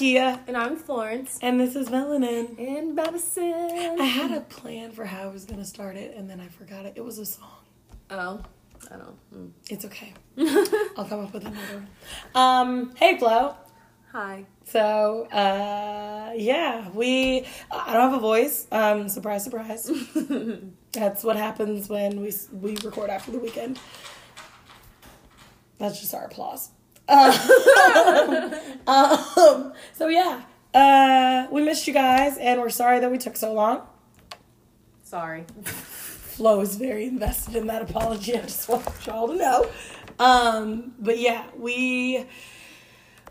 Kia, and I'm Florence. and this is Melanin. And Medicine. I had a plan for how I was going to start it, and then I forgot it. It was a song. Oh, I don't. Mm. It's okay. I'll come up with another one. Um, hey, Flo. Hi. So, uh, yeah, we, I don't have a voice. Um, surprise, surprise. That's what happens when we, we record after the weekend. That's just our applause. Um, um, so, yeah, uh, we missed you guys, and we're sorry that we took so long. Sorry. Flo is very invested in that apology. I just want y'all to know. Um, but yeah, we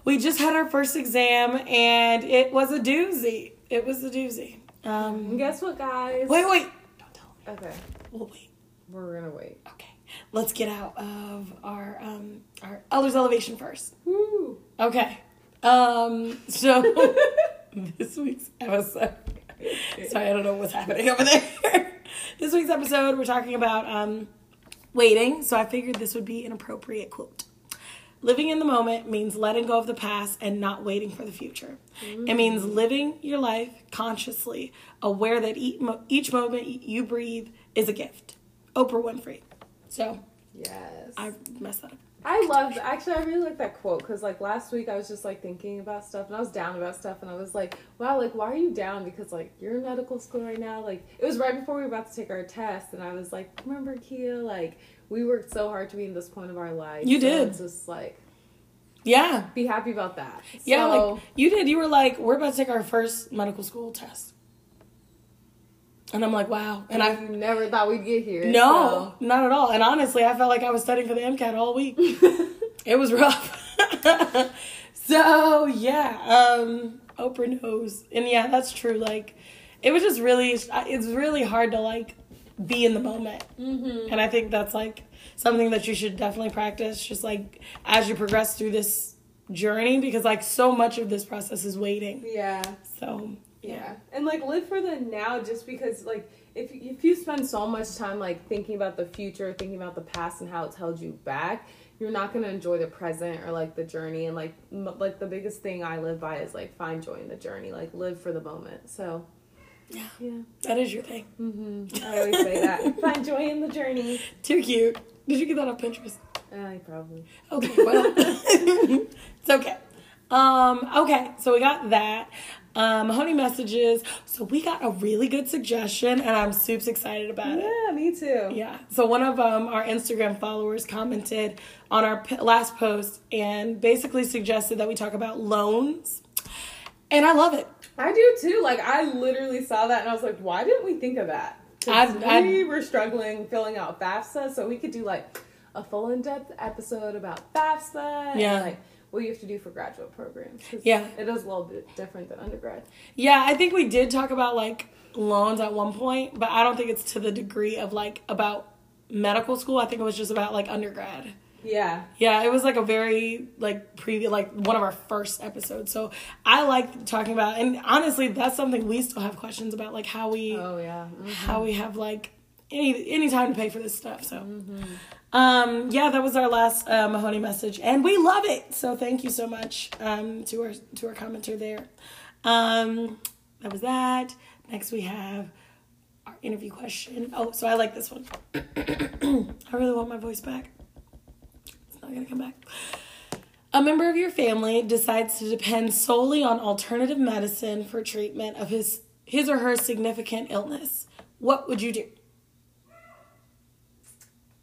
we just had our first exam and it was a doozy. It was a doozy. Um, guess what, guys? wait, wait. Don't tell me. Okay. We'll wait. We're gonna wait. Okay. Let's get out of our um our elders elevation first. Woo. Okay. Um so this week's episode Sorry, I don't know what's happening over there. this week's episode we're talking about um waiting, so I figured this would be an appropriate quote. Living in the moment means letting go of the past and not waiting for the future. It means living your life consciously, aware that each moment you breathe is a gift. Oprah Winfrey. So Yes. I messed that up. I love actually I really like that quote because like last week I was just like thinking about stuff and I was down about stuff and I was like wow like why are you down because like you're in medical school right now like it was right before we were about to take our test and I was like remember Kia like we worked so hard to be in this point of our life You So did. just like Yeah. be happy about that Yeah, So- like you did. You were like, we're about to take our first medical school test. And I'm like, wow. And I never thought we'd get here No, not at all. And honestly, I felt like I was studying for the MCAT all week. it was rough. so yeah, um, Oprah knows, and yeah, that's true. Like, it was just really, it's really hard to like be in the moment, mm-hmm. and I think that's like something that you should definitely practice. Just like as you progress through this journey, because like so much of this process is waiting. yeah So Yeah, and like live for the now, just because like if if you spend so much time like thinking about the future, thinking about the past and how it's held you back, you're not gonna enjoy the present or like the journey. And like m- like the biggest thing I live by is like find joy in the journey, like live for the moment. So Yeah. yeah, that is your thing. hmm I always say that find joy in the journey. Too cute. Did you get that on Pinterest? I probably Okay, well, it's okay. Um, okay, so we got that. Um, honey messages. So we got a really good suggestion, and I'm super excited about it. yeah, me too. Yeah. So one of um, our Instagram followers commented on our p- last post and basically suggested that we talk about loans, and I love it. I do too. Like I literally saw that and I was like, why didn't we think of that? I- I- we were struggling filling out FAFSA, so we could do like a full in depth episode about FAFSA Yeah. and like what you have to do for graduate programs. Yeah. it is a little bit different than undergrad. Yeah, I think we did talk about like loans at one point, but I don't think it's to the degree of like about medical school. I think it was just about like undergrad. Yeah, Yeah, it was like a very like previous like one of our first episodes. So I like talking about and honestly that's something we still have questions about like how we oh yeah, Mhm. how we have like any any time to pay for this stuff. So um yeah, that was our last uh, Mahoney message and we love it. So thank you so much um to our to our commenter there. Um that was that. Next we have our interview question. Oh, so I like this one. I really want my voice back. It's not gonna come back. A member of your family decides to depend solely on alternative medicine for treatment of his his or her significant illness. What would you do?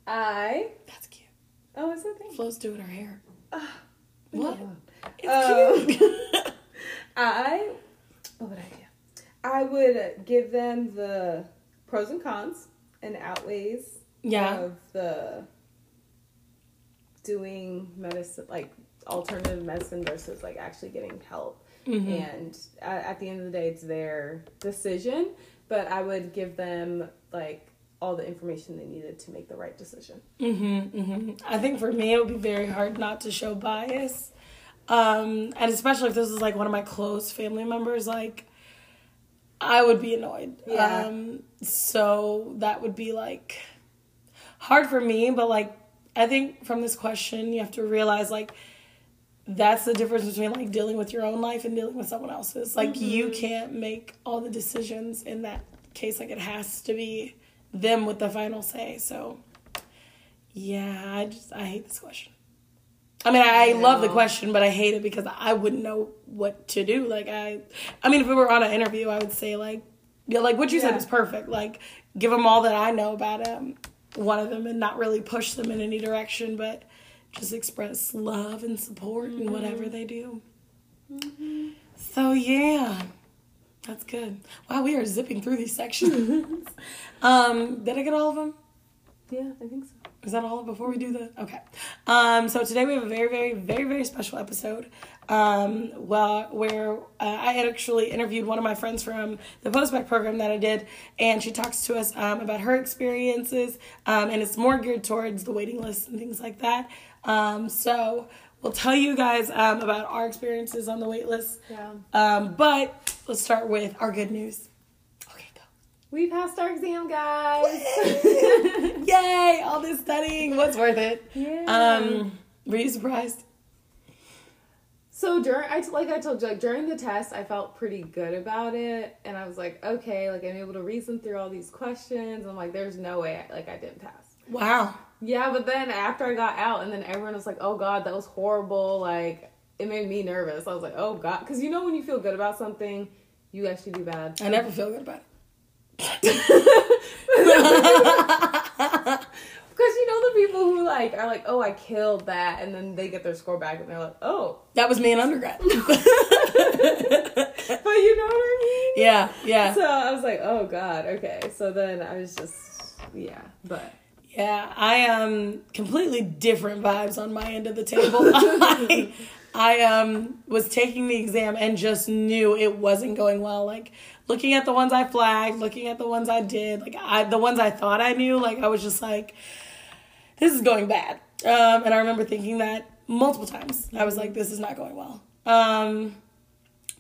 I That's cute. oh, is that thing? Flo's doing her hair. Ah, What? Oh. It's cute. I what would I do? I would give them the pros and cons and outweighs yeah. of the doing medicine like alternative medicine versus like actually getting help Mhm. and at the end of the day it's their decision but i would give them like all the information they needed to make the right decision Mm-hmm, mm-hmm. I think for me, it would be very hard not to show bias. Um, and especially if this is like one of my close family members, like, I would be annoyed. Yeah. Um, so that would be like hard for me, but like, I think from this question, you have to realize like that's the difference between like dealing with your own life and dealing with someone else's. Like mm-hmm. you can't make all the decisions in that case. Like it has to be them with the final say. So yeah, I just I hate this question. I mean, I, I love the question, but I hate it because I wouldn't know what to do. Like I, I mean, if we were on an interview, I would say like, yeah, like what you yeah. said is perfect. Like give them all that I know about um, one of them and not really push them in any direction, but just express love and support mm-hmm. in whatever they do. Mm-hmm. So yeah, that's good. Wow, we are zipping through these sections. um, did I get all of them? Yeah, I think so. Is that all before we do the okay? Um, so today we have a very, very, very, very special episode. Um, well, where uh, I actually interviewed one of my friends from the postback program that I did, and she talks to us um, about her experiences, um, and it's more geared towards the waiting list and things like that. Um, so we'll tell you guys um, about our experiences on the wait list. Yeah. Um, but let's start with our good news. Okay, go. We passed our exam, guys. Yay! All this studying, what's worth it? Yeah. Um, were you surprised? So during, I like I told you, like during the test, I felt pretty good about it, and I was like, okay, like I'm able to reason through all these questions. I'm like, there's no way, I, like I didn't pass. Wow. Yeah, but then after I got out, and then everyone was like, oh god, that was horrible. Like it made me nervous. I was like, oh god, because you know when you feel good about something, you actually do bad. I never feel good about it. Because you know the people who like are like, oh, I killed that, and then they get their score back, and they're like, oh, that was me in undergrad. but you know what I mean? Yeah, yeah. So I was like, oh god, okay. So then I was just, yeah, but. Yeah, I um completely different vibes on my end of the table. I, I um was taking the exam and just knew it wasn't going well. Like looking at the ones I flagged, looking at the ones I did, like I the ones I thought I knew, like I was just like, this is going bad. Um, and I remember thinking that multiple times. I was like, this is not going well. Um,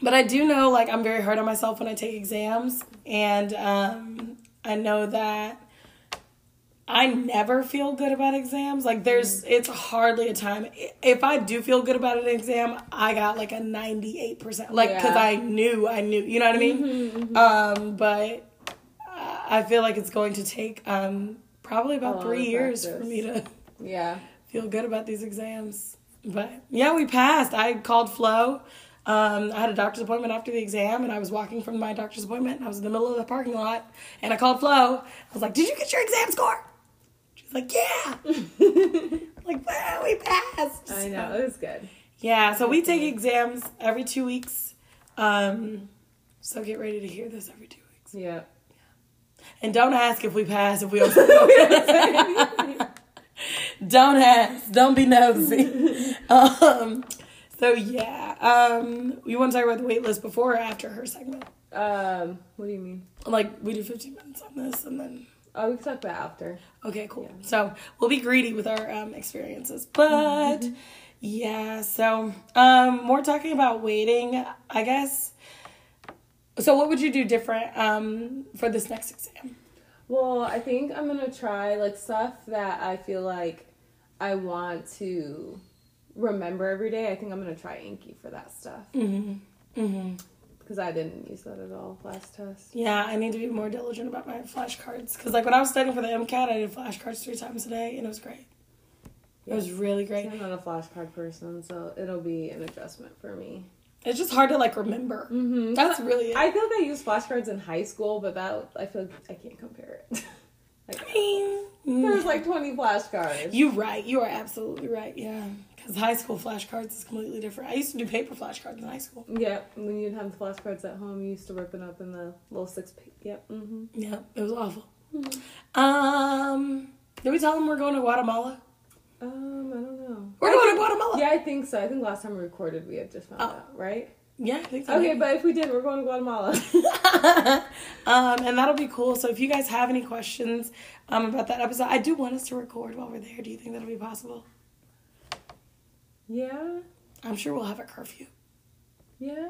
but I do know like I'm very hard on myself when I take exams, and um, I know that I never feel good about exams. Like there's it's hardly a time if I do feel good about an exam, I got like a 98%. Like yeah. cuz I knew I knew, you know what I mean? Mm-hmm, mm-hmm. Um but I feel like it's going to take um probably about 3 years for me to yeah, feel good about these exams. But yeah, we passed. I called Flo. Um, I had a doctor's appointment after the exam, and I was walking from my doctor's appointment. I was in the middle of the parking lot, and I called Flo. I was like, "Did you get your exam score?" Like, yeah. like, wow, we passed. I know, it was good. Yeah, so we take exams every two weeks. Um, so get ready to hear this every two weeks. Yeah. And don't ask if we pass if we also don't ask. Don't be nosy. um, so yeah. Um, you want to talk about the wait list before or after her segment? Um, what do you mean? Like we do fifteen minutes on this and then Oh, we can talk about after. Okay, cool. Yeah. So we'll be greedy with our um, experiences, but mm-hmm. yeah. So um, more talking about waiting, I guess. So what would you do different um, for this next exam? Well, I think I'm gonna try like stuff that I feel like I want to remember every day. I think I'm gonna try Anki for that stuff. Mm-hmm. Mm-hmm because I didn't use that at all last test. Yeah, I need to be more diligent about my flashcards because, like, when I was studying for the MCAT, I did flashcards three times a day, and it was great. It was really great. I'm not a flashcard person, so it'll be an adjustment for me. It's just hard to like remember. Mm-hmm. That's really. It. I feel like I used flashcards in high school, but that I feel like I can't compare it. like, I mean, there's like 20 flashcards. You're right. You are absolutely right. Yeah. Because high school flashcards is completely different. I used to do paper flashcards in high school. Yeah, when you'd have the flashcards at home, you used to rip it up in the little six. Yep. Mm-hmm. Yeah, it was awful. Mm-hmm. Um, did we tell them we're going to Guatemala? Um, I don't know. We're I going think, to Guatemala. Yeah, I think so. I think last time we recorded, we had just found oh. out, right? Yeah, I think so. Okay, but if we did, we're going to Guatemala. um, and that'll be cool. So if you guys have any questions um, about that episode, I do want us to record while we're there. Do you think that'll be possible? Yeah. I'm sure we'll have a curfew. Yeah.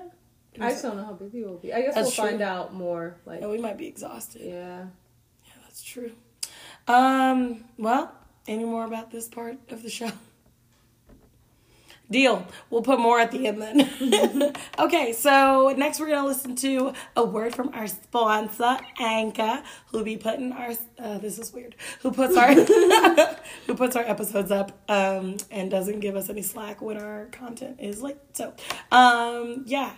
I just don't know how busy we'll be. I guess that's we'll true. find out more. Like, yeah, we might be exhausted. Yeah. Yeah, that's true. Um. Well, any more about this part of the show? Deal. We'll put more at the end then. okay, so next we're gonna listen to a word from our sponsor, Anchor, who'll be putting our uh, this is weird. Who puts our who puts our episodes up um, and doesn't give us any slack when our content is late. So, um, yeah,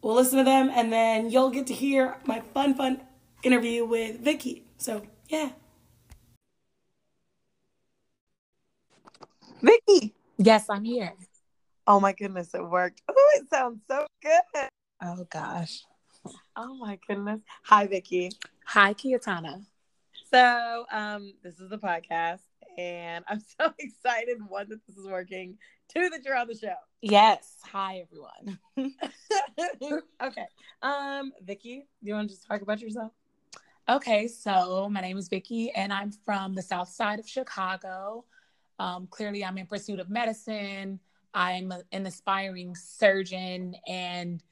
we'll listen to them, and then you'll get to hear my fun, fun interview with Vicky. So, yeah. Vicky. Yes, I'm here. Oh my goodness, it worked. Oh, it sounds so good. Oh gosh. Oh my goodness. Hi, Vicky. Hi, Kiatana. So, um, this is the podcast, and I'm so excited one that this is working, two that you're on the show. Yes. Hi, everyone. okay. Um, Vicky, do you want to just talk about yourself? Okay, so my name is Vicky, and I'm from the South Side of Chicago. Um, clearly, I'm in pursuit of medicine. I'm a, an aspiring surgeon, and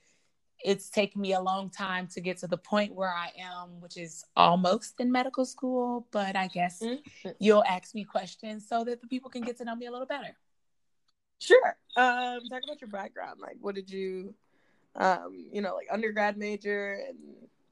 it's taken me a long time to get to the point where I am, which is almost in medical school. But I guess Mm-hmm. you'll ask me questions so that the people can get to know me a little better. Sure. Um, talk about your background. Like, what did you, um, you know, like undergrad major and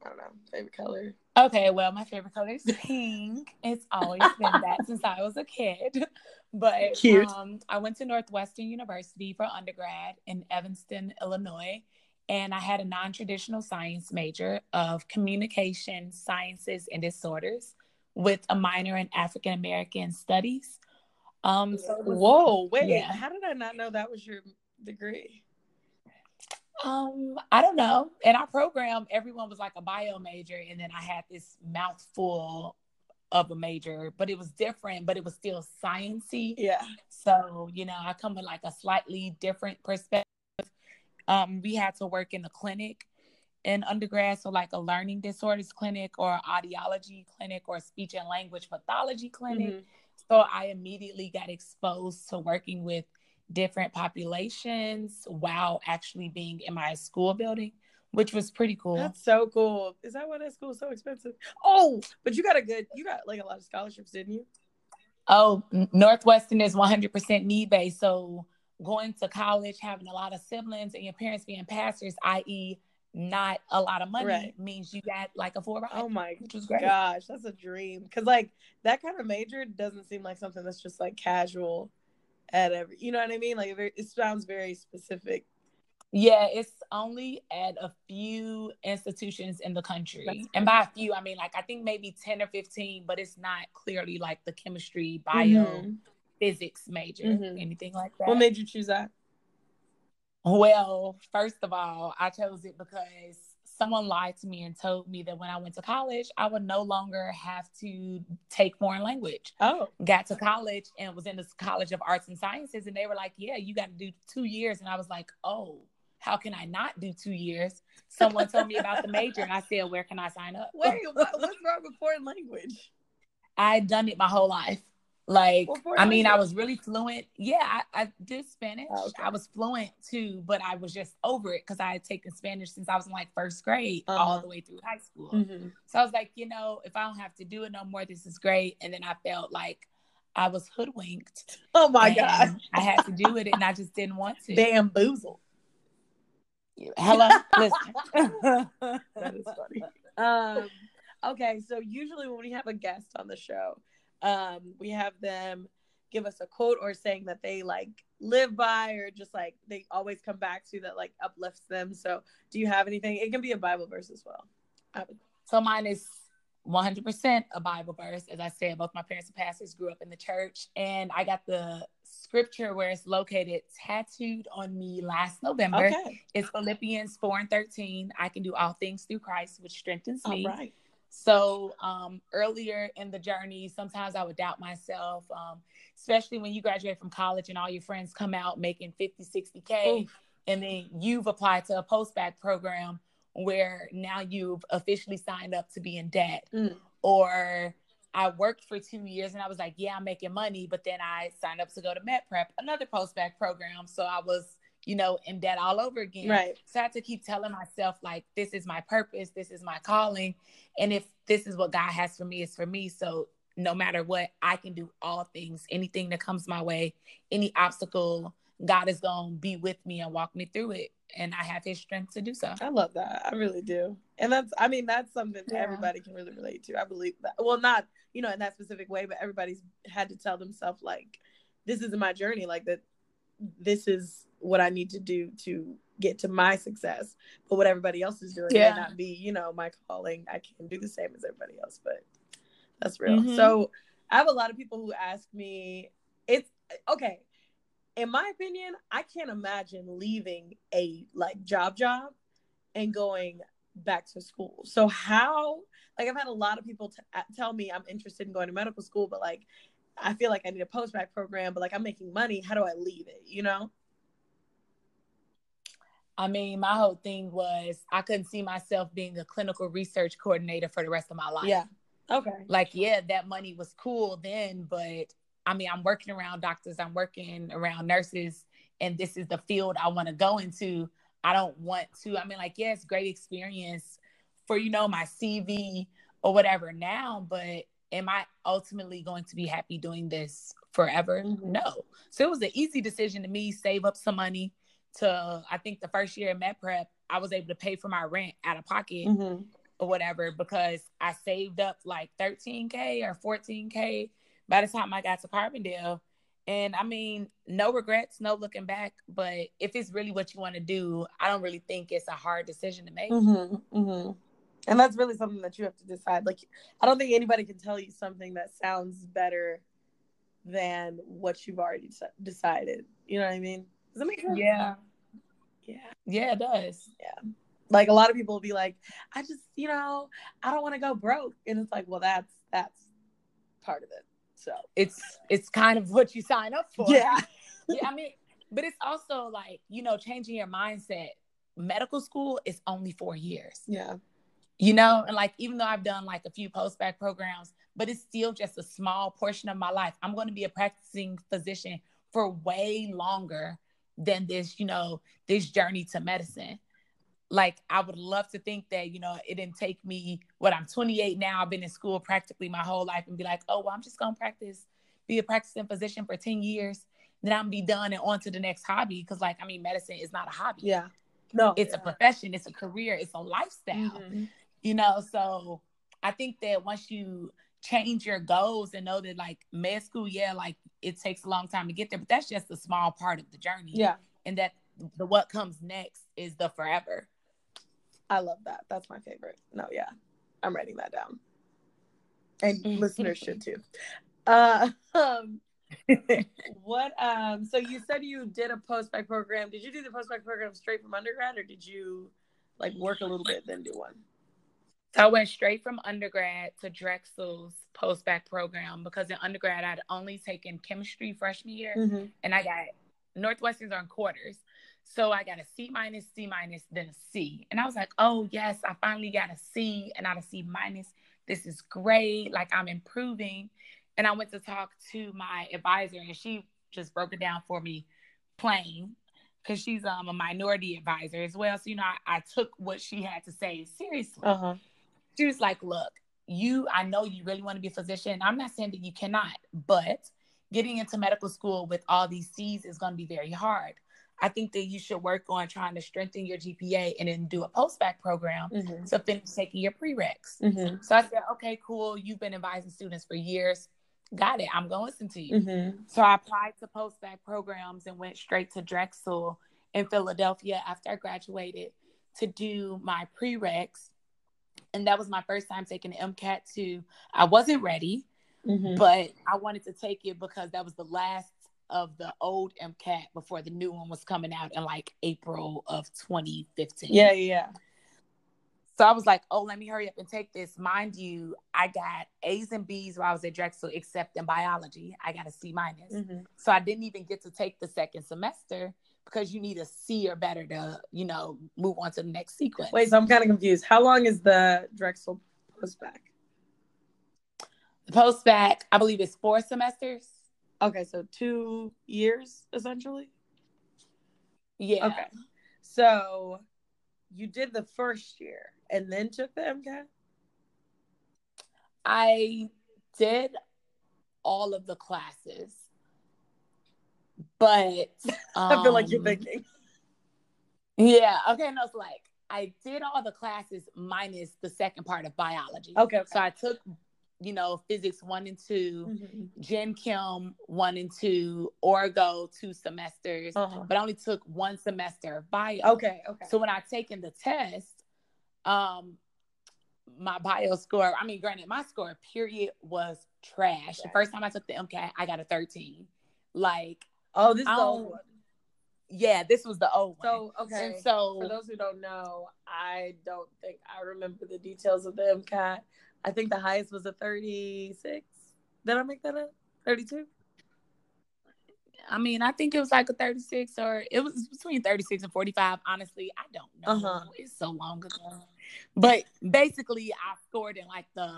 I don't know, favorite color. Okay, well, my favorite color is pink. It's always been that since I was a kid. But Cute. Um, I went to Northwestern University for undergrad in Evanston, Illinois, and I had a non-traditional science major of communication sciences and disorders with a minor in African American studies. Um, so was- Whoa, wait, Yeah. how did I not know that was your degree? Um, I don't know. In our program, everyone was like a bio major, and then I had this mouthful of a major, but it was different, but it was still sciency. Yeah. So, you know, I come with like a slightly different perspective. Um, we had to work in the clinic in undergrad, so like a learning disorders clinic or audiology clinic or speech and language pathology clinic. Mhm. So I immediately got exposed to working with different populations while actually being in my school building, which was pretty cool. That's so cool. Is that why that school's so expensive? Oh, but you got a good, you got like a lot of scholarships, didn't you? Oh, Northwestern is 100% need based. So going to college, having a lot of siblings, and your parents being pastors, i.e., not a lot of money, Right. means you got like a full ride, Oh my which was great. gosh, that's a dream. Cause like that kind of major doesn't seem like something that's just like casual at every, you know what I mean? Like it, very, it sounds very specific. Yeah, it's only at a few institutions in the country. And by a few, I mean like I think maybe 10 or 15, but it's not clearly like the chemistry, bio, Mhm. physics major, Mhm. anything like that. What made you choose that? Well, first of all, I chose it because someone lied to me and told me that when I went to college, I would no longer have to take foreign language. Oh, Got to college and was in the College of Arts and Sciences, and they were like, Yeah, you got to do two years. And I was like, Oh, how can I not do two years? Someone told me about the major, and I said, Where can I sign up? wait, what, what's wrong with foreign language? I'd done it my whole life. Like, foreign I mean, I was really fluent. Yeah, I, I did Spanish. Oh, okay. I was fluent too, but I was just over it because I had taken Spanish since I was in like first grade Uh-huh. all the way through high school. Mhm. So I was like, you know, if I don't have to do it no more, this is great. And then I felt like I was hoodwinked. Oh my god, I had to do it and I just didn't want to. bamboozled. Hello? Listen. that is funny. Um, okay, so usually when we have a guest on the show, um, we have them give us a quote or saying that they like live by or just like they always come back to that like uplifts them. So, do you have anything? It can be a Bible verse as well. Would- So mine is 100% a Bible verse. As I said, both my parents are pastors, grew up in the church, and I got the scripture where it's located tattooed on me last November. Okay, It's Philippians 4 and 13. I can do all things through Christ, which strengthens all me. right. So um, earlier in the journey, sometimes I would doubt myself, um, especially when you graduate from college and all your friends come out making 50, 60K. Oof. And then you've applied to a post-bac program where now you've officially signed up to be in debt. Mm. Or I worked for two years and I was like, yeah, I'm making money. But then I signed up to go to Med Prep, another post-bac program. So I was, you know, in debt all over again. Right. So I had to keep telling myself, like, this is my purpose, this is my calling. And if this is what God has for me, it's for me. So no matter what, I can do all things. Anything that comes my way, any obstacle, God is going to be with me and walk me through it. And I have his strength to do so. I love that. I really do. And that's, I mean, that's something Yeah. everybody can really relate to. I believe that. Well, not, you know, in that specific way, but everybody's had to tell themselves, like, this isn't my journey. Like, that this is what I need to do to get to my success. But what everybody else is doing Yeah. may not be, you know, my calling. I can't do the same as everybody else, but that's real. Mhm. So I have a lot of people who ask me, it's okay. In my opinion, I can't imagine leaving a like job job and going back to school. So how like I've had a lot of people t- tell me I'm interested in going to medical school, but like I feel like I need a post-bac program, but like I'm making money. How do I leave it? You know? I mean, my whole thing was I couldn't see myself being a clinical research coordinator for the rest of my life. Yeah. Okay. Like, yeah, that money was cool then, but I mean, I'm working around doctors, I'm working around nurses, and this is the field I want to go into. I don't want to, I mean, like, yes, great experience for, you know, my CV or whatever now, but am I ultimately going to be happy doing this forever? Mhm. No. So it was an easy decision to me, save up some money to, I think the first year in med prep, I was able to pay for my rent out of pocket Mm-hmm. or whatever because I saved up like 13K or 14K by the time I got to Carbondale. And I mean, no regrets, no looking back. But if it's really what you want to do, I don't really think it's a hard decision to make. Mm-hmm. Mm-hmm. And that's really something that you have to decide. Like, I don't think anybody can tell you something that sounds better than what you've already decided. You know what I mean? Does that make sense? Yeah. Yeah. Yeah, it does. Yeah. Like a lot of people will be like, I just, you know, I don't want to go broke. And it's like, well, that's that's part of it. So It's it's kind of what you sign up for. yeah. yeah, I mean, but it's also like, you know, changing your mindset. Medical school is only four years. Yeah. you know and like even though i've done like a few post-bac programs but it's still just a small portion of my life i'm going to be a practicing physician for way longer than this you know this journey to medicine like i would love to think that you know it didn't take me what i'm 28 now i've been in school practically my whole life and be like oh well i'm just going to practice be a practicing physician for 10 years then i'm be done and on to the next hobby because like i mean medicine is not a hobby Yeah. No. it's a profession it's a career it's a lifestyle Mhm. you know so i think that once you change your goals and know that like med school yeah like it takes a long time to get there but that's just a small part of the journey Yeah. and that the what comes next is the forever I love that. That's my favorite. No, yeah. I'm writing that down. And listeners should too. Uh um what um so you said you did a post-bac program. Did you do the post-bac program straight from undergrad or did you like work a little bit then do one? So i went straight from undergrad to drexel's post-bac program because in undergrad i'd only taken chemistry freshman year Mm-hmm. and I got Northwestern's are in quarters. So I got a C minus, C minus, then a C. And I was like, oh, yes, I finally got a C and not a C minus. This is great. Like I'm improving. And I went to talk to my advisor and she just broke it down for me plain because she's um, a minority advisor as well. So, you know, I, I took what she had to say seriously Uh-huh. She was like, Look, you, I know you really want to be a physician. I'm not saying that you cannot, but getting into medical school with all these C's is going to be very hard. I think that you should work on trying to strengthen your GPA and then do a post-bac program Mm-hmm. to finish taking your prereqs. Mm-hmm. So I said, okay, cool. You've been advising students for years. Got it. I'm going to listen to you. Mm-hmm. So I applied to post-bac programs and went straight to Drexel in Philadelphia after I graduated to do my prereqs. And that was my first time taking the MCAT too. I wasn't ready, Mm-hmm. but I wanted to take it because that was the last of the old MCAT before the new one was coming out in like April of 2015. Yeah, yeah. So I was like, oh, let me hurry up and take this. Mind you, I got A's and B's while I was at Drexel, except in biology. I got a C minus. Mm-hmm. So I didn't even get to take the second semester because you need a C or better to, you know, move on to the next sequence. Wait, so I'm kind of confused. How long is the Drexel post-bac? the post-bac, I believe it's four semesters. Okay, so two years essentially. Yeah. Okay. So you did the first year and then took the MCAT? I did all of the classes. But I feel like you're um, thinking. Yeah. Okay. No, it's like I did all the classes minus the second part of biology. Okay. okay. So I took, you know, physics one and 2 Mhm. Gen Chem one and two, Orgo two semesters, Uh-huh. but I only took one semester of bio. Okay. Okay. So when I taken the test, um, my bio score, I mean, granted, my score period was trash. The first time I took the MCAT, I got a 13. Like, oh, this is I the old one. yeah, this was the old one. So okay. And so For those who don't know, I don't think I remember the details of the MCAT. I think the highest was a 36. Did I make that up? 32? I mean, I think it was like a 36 or it was between 36 and 45. Honestly, I don't know. Uh-huh. It's so long ago. But basically, I scored in like the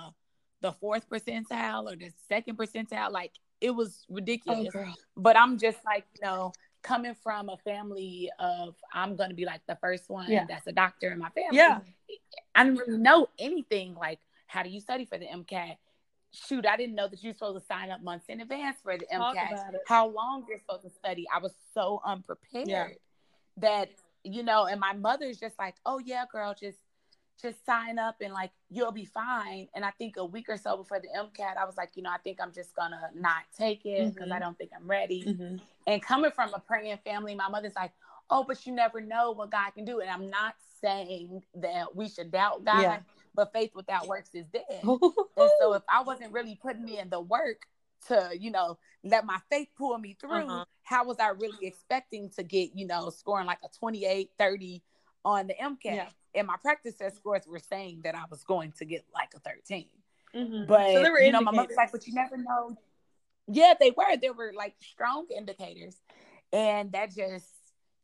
the fourth percentile or the second percentile. Like it was ridiculous. Oh. But I'm just like, you know, coming from a family of I'm gonna be like the first one Yeah. that's a doctor in my family. Yeah. I didn't really know anything like how do you study for the MCAT? Shoot, I didn't know that you're supposed to sign up months in advance for the Talk MCAT. How long you're supposed to study. I was so unprepared Yeah. that, you know, and my mother's just like, oh yeah, girl, just just sign up and like you'll be fine. And I think a week or so before the MCAT, I was like, you know, I think I'm just gonna not take it because Mhm. I don't think I'm ready. Mhm. And coming from a praying family, my mother's like, oh, but you never know what God can do. And I'm not saying that we should doubt God, Yeah. but faith without works is dead. and so if I wasn't really putting me in the work to, you know, let my faith pull me through, Uh-huh. how was I really expecting to get, you know, scoring like a 28, 30 on the MCAT? Yeah. And my practice test scores were saying that I was going to get like a 13. Mhm. But So you know, my mother's like, but you never know. Yeah, they were. They were like strong indicators, and that just,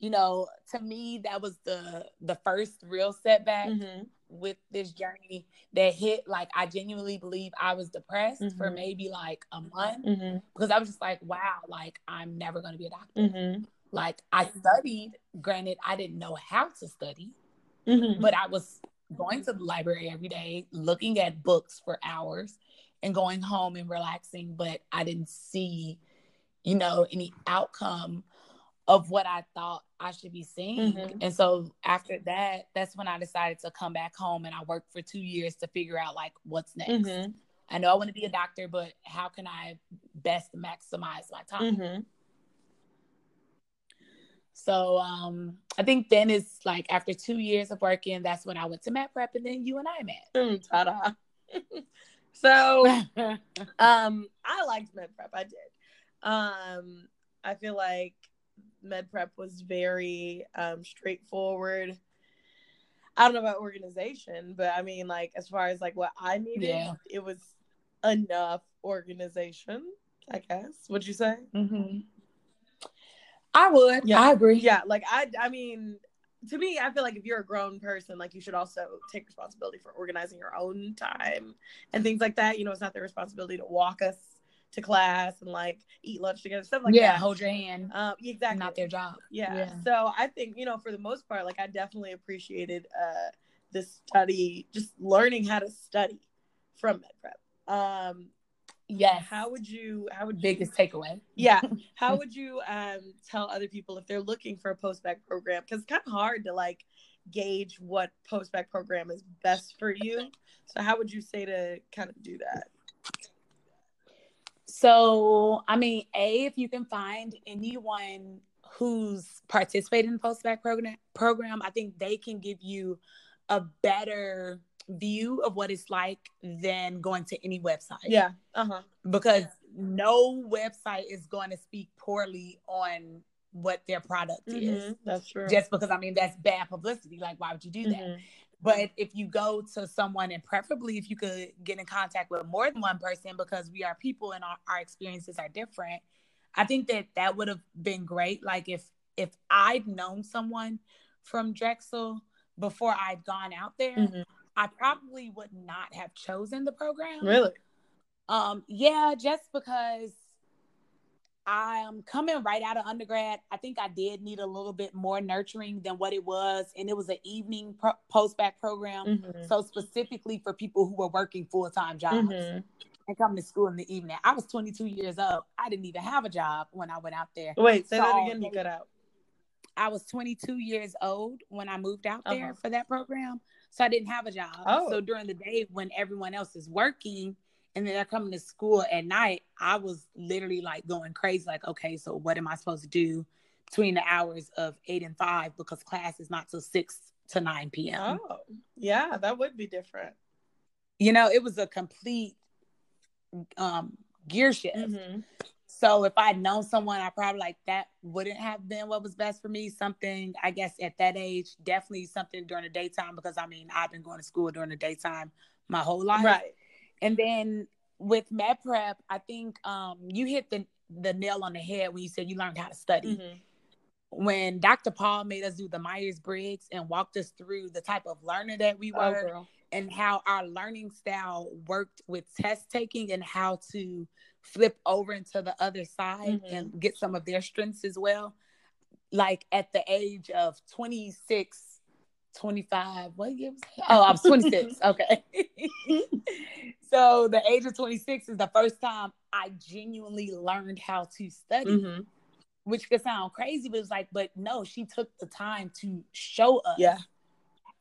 you know, to me, that was the the first real setback Mhm. with this journey that hit. Like, I genuinely believe I was depressed for Mhm. maybe like a month Mhm. because I was just like, wow, like I'm never going to be a doctor. Like, I studied. Granted, I didn't know how to study Mhm. but I was going to the library every day, looking at books for hours and going home and relaxing, but I didn't see, you know, any outcome of what I thought I should be seeing. Mhm. And so after that, that's when I decided to come back home and I worked for two years to figure out like what's next. Mhm. I know I want to be a doctor, but how can I best maximize my time? So um I think then is like after two years of working, that's when I went to Med Prep and then you and I met. Mm, ta-da. so um I liked med prep. I did. Um I feel like med prep was very um straightforward. I don't know about organization, but I mean like as far as like what I needed, Yeah. it was enough organization, I guess. Would you say? mm-hmm. I would. Yeah. I agree. Yeah, like I I mean to me, I feel like if you're a grown person, like you should also take responsibility for organizing your own time and things like that. You know, it's not their responsibility to walk us to class and like eat lunch together, stuff like yeah, that. Yeah, hold your hand. Um, exactly. Not their job. Yeah. Yeah. So I think, you know, for the most part, like I definitely appreciated uh the study, just learning how to study from med prep. Um Yes. how would you how would you biggest takeaway? yeah how would you um tell other people if they're looking for a post-bac program because it's kind of hard to like gauge what post-bac program is best for you so how would you say to kind of do that So, I mean, A, if you can find anyone who's participating in the post-bac program, program, I think they can give you a better view of what it's like than going to any website. yeah uh-huh Because no website is going to speak poorly on what their product is. Mhm, that's true Just because I mean that's bad publicity. Like, why would you do that? Mhm. But if you go to someone, and preferably if you could get in contact with more than one person, because we are people and our, our experiences are different, I think that that would have been great. Like if if I'd known someone from Drexel before I'd gone out there, Mhm. I probably would not have chosen the program. really Um, yeah, just because I'm coming right out of undergrad, I think I did need a little bit more nurturing than what it was, and it was an evening pro- post bac program, Mhm. so specifically for people who were working full time jobs. Mhm. and coming to school in the evening. I was 22 years old. I didn't even have a job when I went out there. Wait, say So, that again. You cut out. I was 22 years old when I moved out there Uh-huh. for that program. So I didn't have a job. Oh. So during the day when everyone else is working and then they're coming to school at night, I was literally like going crazy. Like, okay, so what am I supposed to do between the hours of eight and five because class is not till six to 9 p.m. Oh, yeah, that would be different. You know, it was a complete um gear shift. Mm-hmm. So if I'd known someone, I probably like that wouldn't have been what was best for me. Something I guess at that age, definitely something during the daytime because I mean I've been going to school during the daytime my whole life. Right. And then with med prep, I think um you hit the the nail on the head when you said you learned how to study. Mhm. When Dr. Paul made us do the Myers Briggs and walked us through the type of learner that we Oh, were, girl. and how our learning style worked with test taking and how to flip over into the other side Mhm. and get some of their strengths as well. Like at the age of 26, 25, what year was it? Oh, I was 26. okay. so the age of 26 is the first time I genuinely learned how to study, Mhm. which could sound crazy, but it's like, but no, she took the time to show us Yeah.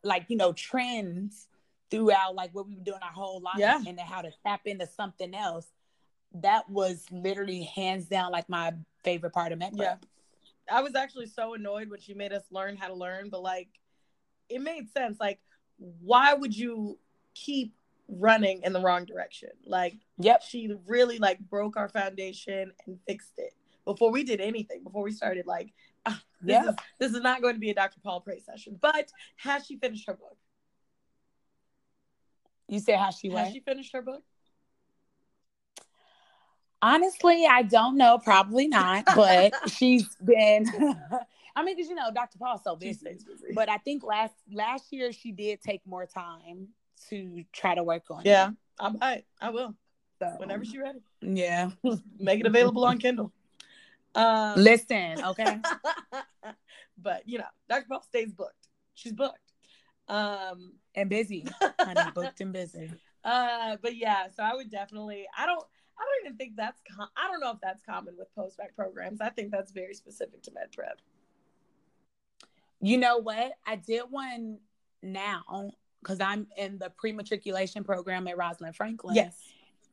like you know trends throughout like what we've been doing our whole life Yeah. and then how to tap into something else that was literally hands down like my favorite part of med Yeah. I was actually so annoyed when she made us learn how to learn, but like it made sense. Like, why would you keep running in the wrong direction? Like, yep she really like broke our foundation and fixed it before we did anything. Before we started, like, this Yeah. is this is not going to be a Dr. Paul Pray session. But has she finished her book? you say how she Has went she finished her book? Honestly i don't know probably not but she's been i mean because you know dr paul's so busy busy. but i think last last year she did take more time to try to work on it. yeah, I might. I will So, whenever she's ready. yeah Make it available on Kindle. Um, listen okay but you know, Dr. Paul stays booked. She's booked. Um, and busy honey booked and busy uh, but yeah, so I would definitely. I don't. I don't even think that's. Com- I don't know if that's common with post bac programs. I think that's very specific to med prep. You know what? I did one now because I'm in the pre matriculation program at Rosalind Franklin. Yes.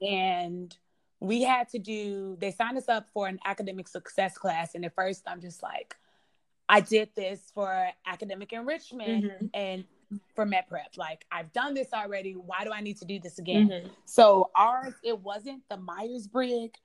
And we had to do, they signed us up for an academic success class. And at first, I'm just like, I did this for academic enrichment Mhm. and for med prep. Like, I've done this already. Why do I need to do this again? Mhm. So ours, it wasn't the Myers Briggs,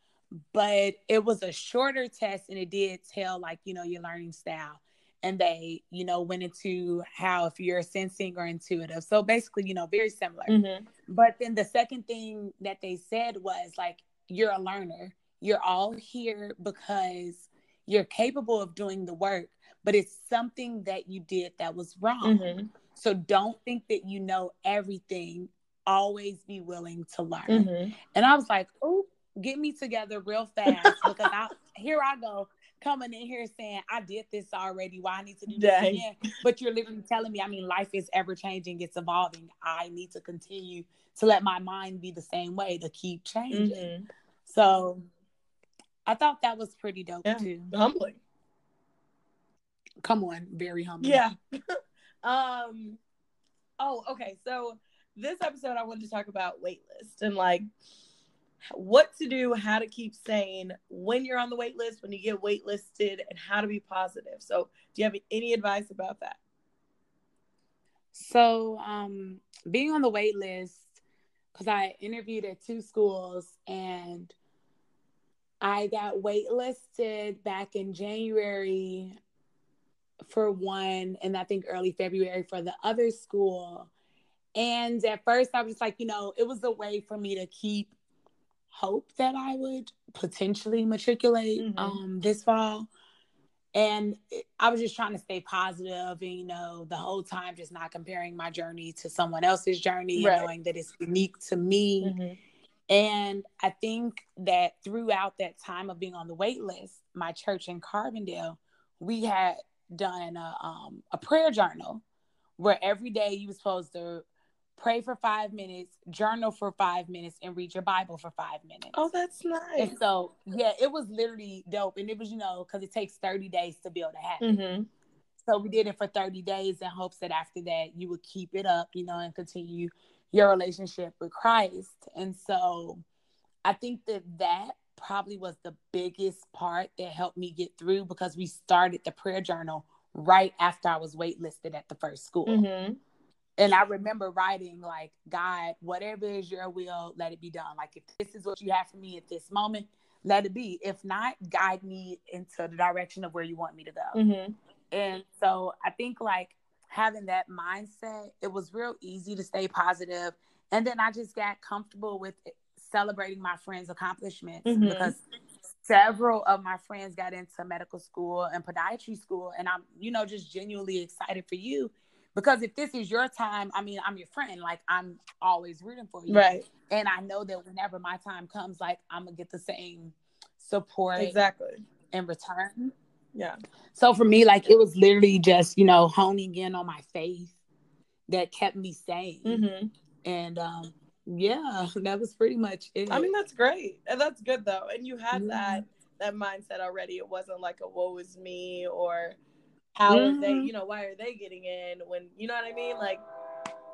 but it was a shorter test, and it did tell like you know your learning style, and they you know went into how if you're sensing or intuitive. So basically, you know, very similar. Mhm. But then the second thing that they said was like you're a learner. You're all here because you're capable of doing the work, but it's something that you did that was wrong. Mhm. So don't think that you know everything. Always be willing to learn. Mhm. And I was like, oh, get me together real fast because I here I go coming in here saying I did this already. Why I need to do this Dang. again? But you're literally telling me, I mean, life is ever changing, it's evolving. I need to continue to let my mind be the same way to keep changing. Mhm. So I thought that was pretty dope Yeah. too. Humbling. Come on, very humble. Yeah. um. Oh, okay. So this episode, I wanted to talk about waitlist and like what to do, how to keep sane when you're on the wait list, when you get waitlisted, and how to be positive. So, do you have any advice about that? So, um, being on the wait list, because I interviewed at two schools and I got waitlisted back in January for one, and I think early February for the other school. And at first, I was just like, you know, it was a way for me to keep hope that I would potentially matriculate Mhm. um, this fall. And I was just trying to stay positive and, you know, the whole time just not comparing my journey to someone else's journey Right. and knowing that it's unique to me. And I think that throughout that time of being on the wait list, my church in Carbondale, we had done a, um, a prayer journal where every day you were supposed to pray for five minutes, journal for five minutes, and read your Bible for five minutes. Oh, that's nice. And so, yeah, it was literally dope. And it was, you know, because it takes 30 days to build a habit. Mm-hmm. So we did it for 30 days in hopes that after that you would keep it up, you know, and continue your relationship with Christ. And so I think that that probably was the biggest part that helped me get through because we started the prayer journal right after I was waitlisted at the first school. Mm-hmm. And I remember writing like, God, whatever is your will, let it be done. Like if this is what you have for me at this moment, let it be. If not, guide me into the direction of where you want me to go. Mm-hmm. And so I think like having that mindset, it was real easy to stay positive. And then I just got comfortable with celebrating my friends' accomplishments Mhm. because several of my friends got into medical school and podiatry school. And I'm, you know, just genuinely excited for you. Because if this is your time, I mean, I'm your friend. Like I'm always rooting for you. Right. And I know that whenever my time comes, like I'm gonna get the same support Exactly. in return. Yeah. So for me, like it was literally just, you know, honing in on my faith that kept me sane. Mm-hmm. And um, yeah, that was pretty much it. I mean, that's great. And that's good though. And you had Yeah. that that mindset already. It wasn't like a woe is me or how are they, Mhm. you know, why are they getting in when you know what I mean? Like,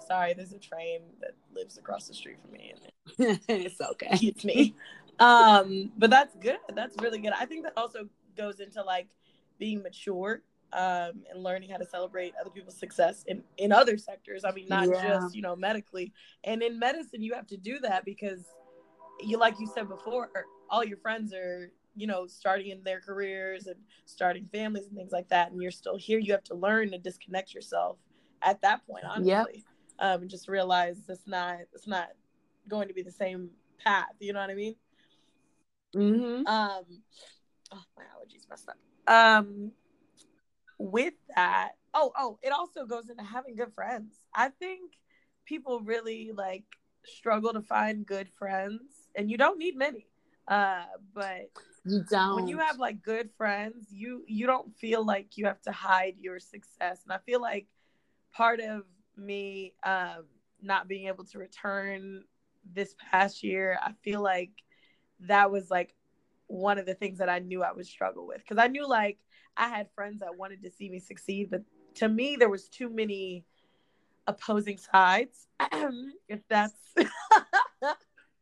sorry, there's a train that lives across the street from me and it's okay. it's me. um, but that's good. That's really good. I think that also goes into like being mature um and learning how to celebrate other people's success in in other sectors. I mean, not Yeah. just, you know, medically. And in medicine you have to do that because you like you said before, all your friends are, you know, starting in their careers and starting families and things like that and you're still here. You have to learn to disconnect yourself at that point, honestly. Yep. Um and just realize it's not it's not going to be the same path, you know what I mean? Mm-hmm. Um, oh, my allergies messed up. Um, with that, oh, oh, it also goes into having good friends. I think people really like struggle to find good friends, and you don't need many. Uh, but You don't. when you have like good friends, you you don't feel like you have to hide your success. And I feel like part of me um, not being able to return this past year, I feel like that was like one of the things that I knew I would struggle with because I knew like I had friends that wanted to see me succeed, but to me there was too many opposing sides. if that's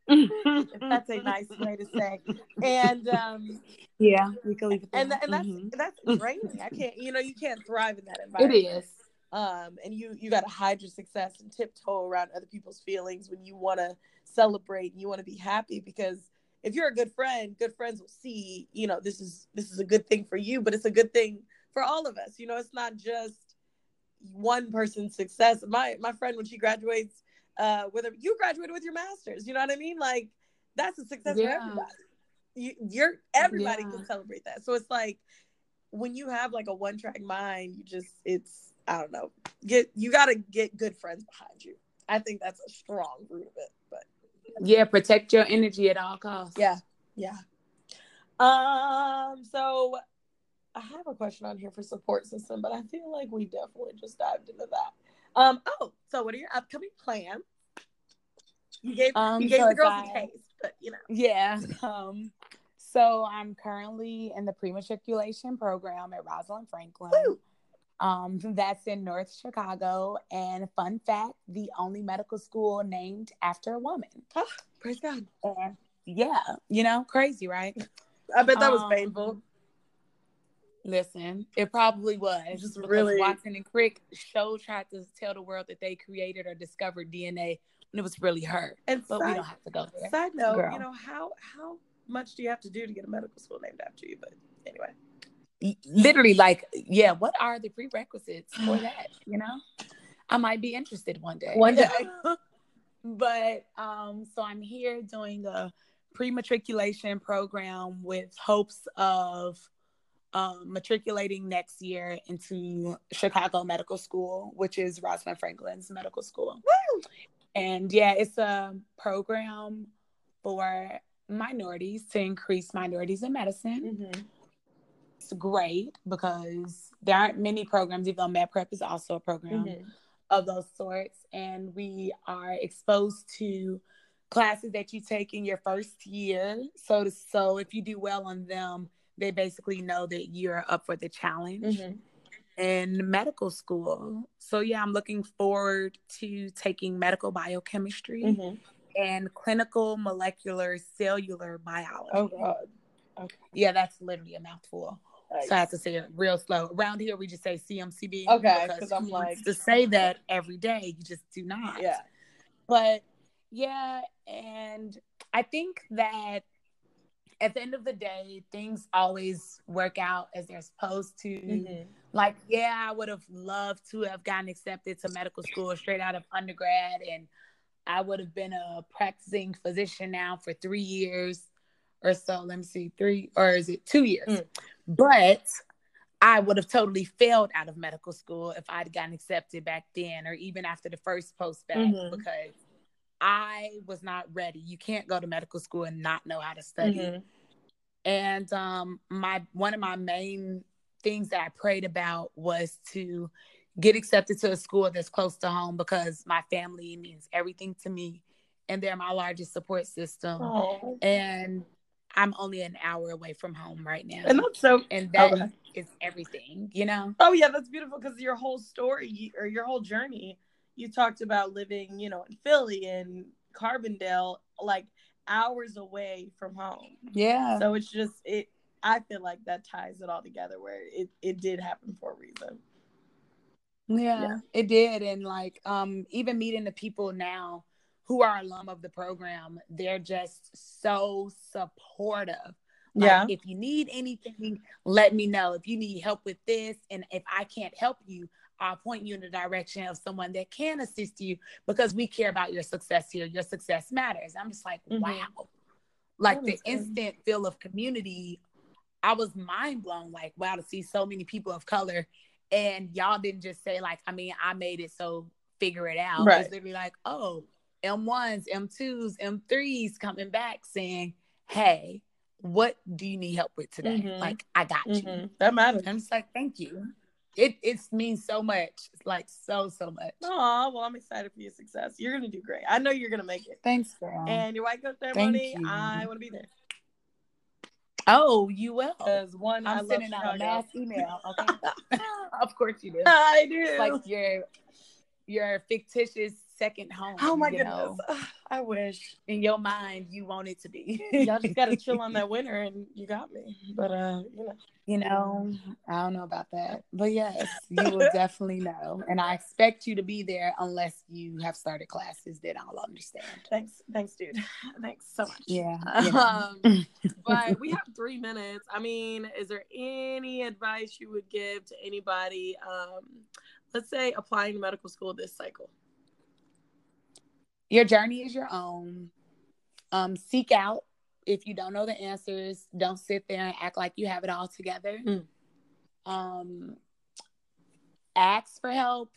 if that's a nice way to say, and um, yeah, we can leave it and there. and that's Mhm. that's draining. I can't, you know, you can't thrive in that environment. is. Um, and you you got to hide your success and tiptoe around other people's feelings when you want to celebrate and you want to be happy because if you're a good friend, good friends will see, you know, this is this is a good thing for you, but it's a good thing for all of us. You know, it's not just one person's success. My my friend when she graduates, uh, whether you graduated with your masters, you know what I mean? Like that's a success for everybody. You, you're everybody Yeah. can celebrate that. So it's like when you have like a one track mind, you just it's I don't know. Get you got to get good friends behind you. I think that's a strong root of it. Yeah, protect your energy at all costs. yeah, yeah. Um. So I have a question on here for support system, but I feel like we definitely just dived into that. Um. Oh, so what are your upcoming plans? You gave Um, you gave so the girls I- a taste, but you know. Yeah. Um, so I'm currently in the pre-matriculation program at Rosalind Franklin. Woo! Um, that's in North Chicago. And fun fact, the only medical school named after a woman. Praise God. And yeah, you know, crazy, right? I bet that was Um, painful. Listen, it probably was. Just really- Watson and Crick show tried to tell the world that they created or discovered DNA, and it was really her. And But we don't have to go there. side note, girl. you know how how much do you have to do to get a medical school named after you? But anyway. Literally like yeah what are the prerequisites for that you know? I might be interested one day. One day. but um so i'm here doing a pre-matriculation program with hopes of um, matriculating next year into chicago medical school which is rosalind franklin's medical school. And yeah it's a program for minorities to increase minorities in medicine. Mm-hmm. It's great because there aren't many programs, even though Med Prep is also a program Mm-hmm. of those sorts. And we are exposed to classes that you take in your first year. So, to, so if you do well on them, they basically know that you're up for the challenge. Mhm. In medical school. So, yeah, I'm looking forward to taking medical biochemistry Mhm. and clinical molecular cellular biology. Oh God. Okay. Yeah, that's literally a mouthful. So I have to say it real slow. Around here, we just say CMCB. Okay, because 'cause I'm like- to say that every day. You just do not. Yeah. But yeah, and I think that at the end of the day, things always work out as they're supposed to. Mhm. Like, yeah, I would have loved to have gotten accepted to medical school straight out of undergrad, and I would have been a practicing physician now for three years or so. Let me see, three or is it two years? Mm. But I would have totally failed out of medical school if I'd gotten accepted back then, or even after the first post-bac, Mhm. because I was not ready. You can't go to medical school and not know how to study Mhm. and um my one of my main things that i prayed about was to get accepted to a school that's close to home because my family means everything to me and they're my largest support system Oh. and i'm only an hour away from home right now And that's so. and that is Okay. everything you know Oh yeah, that's beautiful because your whole story or your whole journey, you talked about living, you know, in Philly and Carbondale, like hours away from home. yeah So it's just it. I feel like that ties it all together, where it it did happen for a reason. Yeah, Yeah. it did. And like um even meeting the people now who are alum of the program, they're just so supportive. Like, Yeah. if you need anything, let me know. If you need help with this, and if I can't help you, I'll point you in the direction of someone that can assist you because we care about your success here. Your success matters. I'm just like, Mhm. wow. Like the instant feel of community, I was mind blown. Like, wow, to see so many people of color and y'all didn't just say like i mean i made it so figure it out Right. it's literally like oh m1s m2s m3s coming back saying hey what do you need help with today Mhm. like i got you Mhm. That matters. i'm just like thank you it it means so much it's like so so much Oh well, I'm excited for your success. You're gonna do great. I know you're gonna make it. thanks girl And your white coat ceremony, you. I want to be there. oh you will Because one, I i'm love sending out a mass email okay of course you do I do. it's like your your fictitious second home oh my goodness, know? I wish. in your mind you want it to be. Y'all just gotta chill on that winter, and you got me. But uh, you know, You know, I don't know about that. But yes, you will definitely know. And I expect you to be there unless you have started classes that I'll understand. thanks, thanks, dude. Thanks so much. Yeah. know. Um, but we have three minutes. I mean, is there any advice you would give to anybody? Um, let's say applying to medical school this cycle. Your journey is your own. Um, seek out if you don't know the answers. Don't sit there and act like you have it all together. Mm. Um, ask for help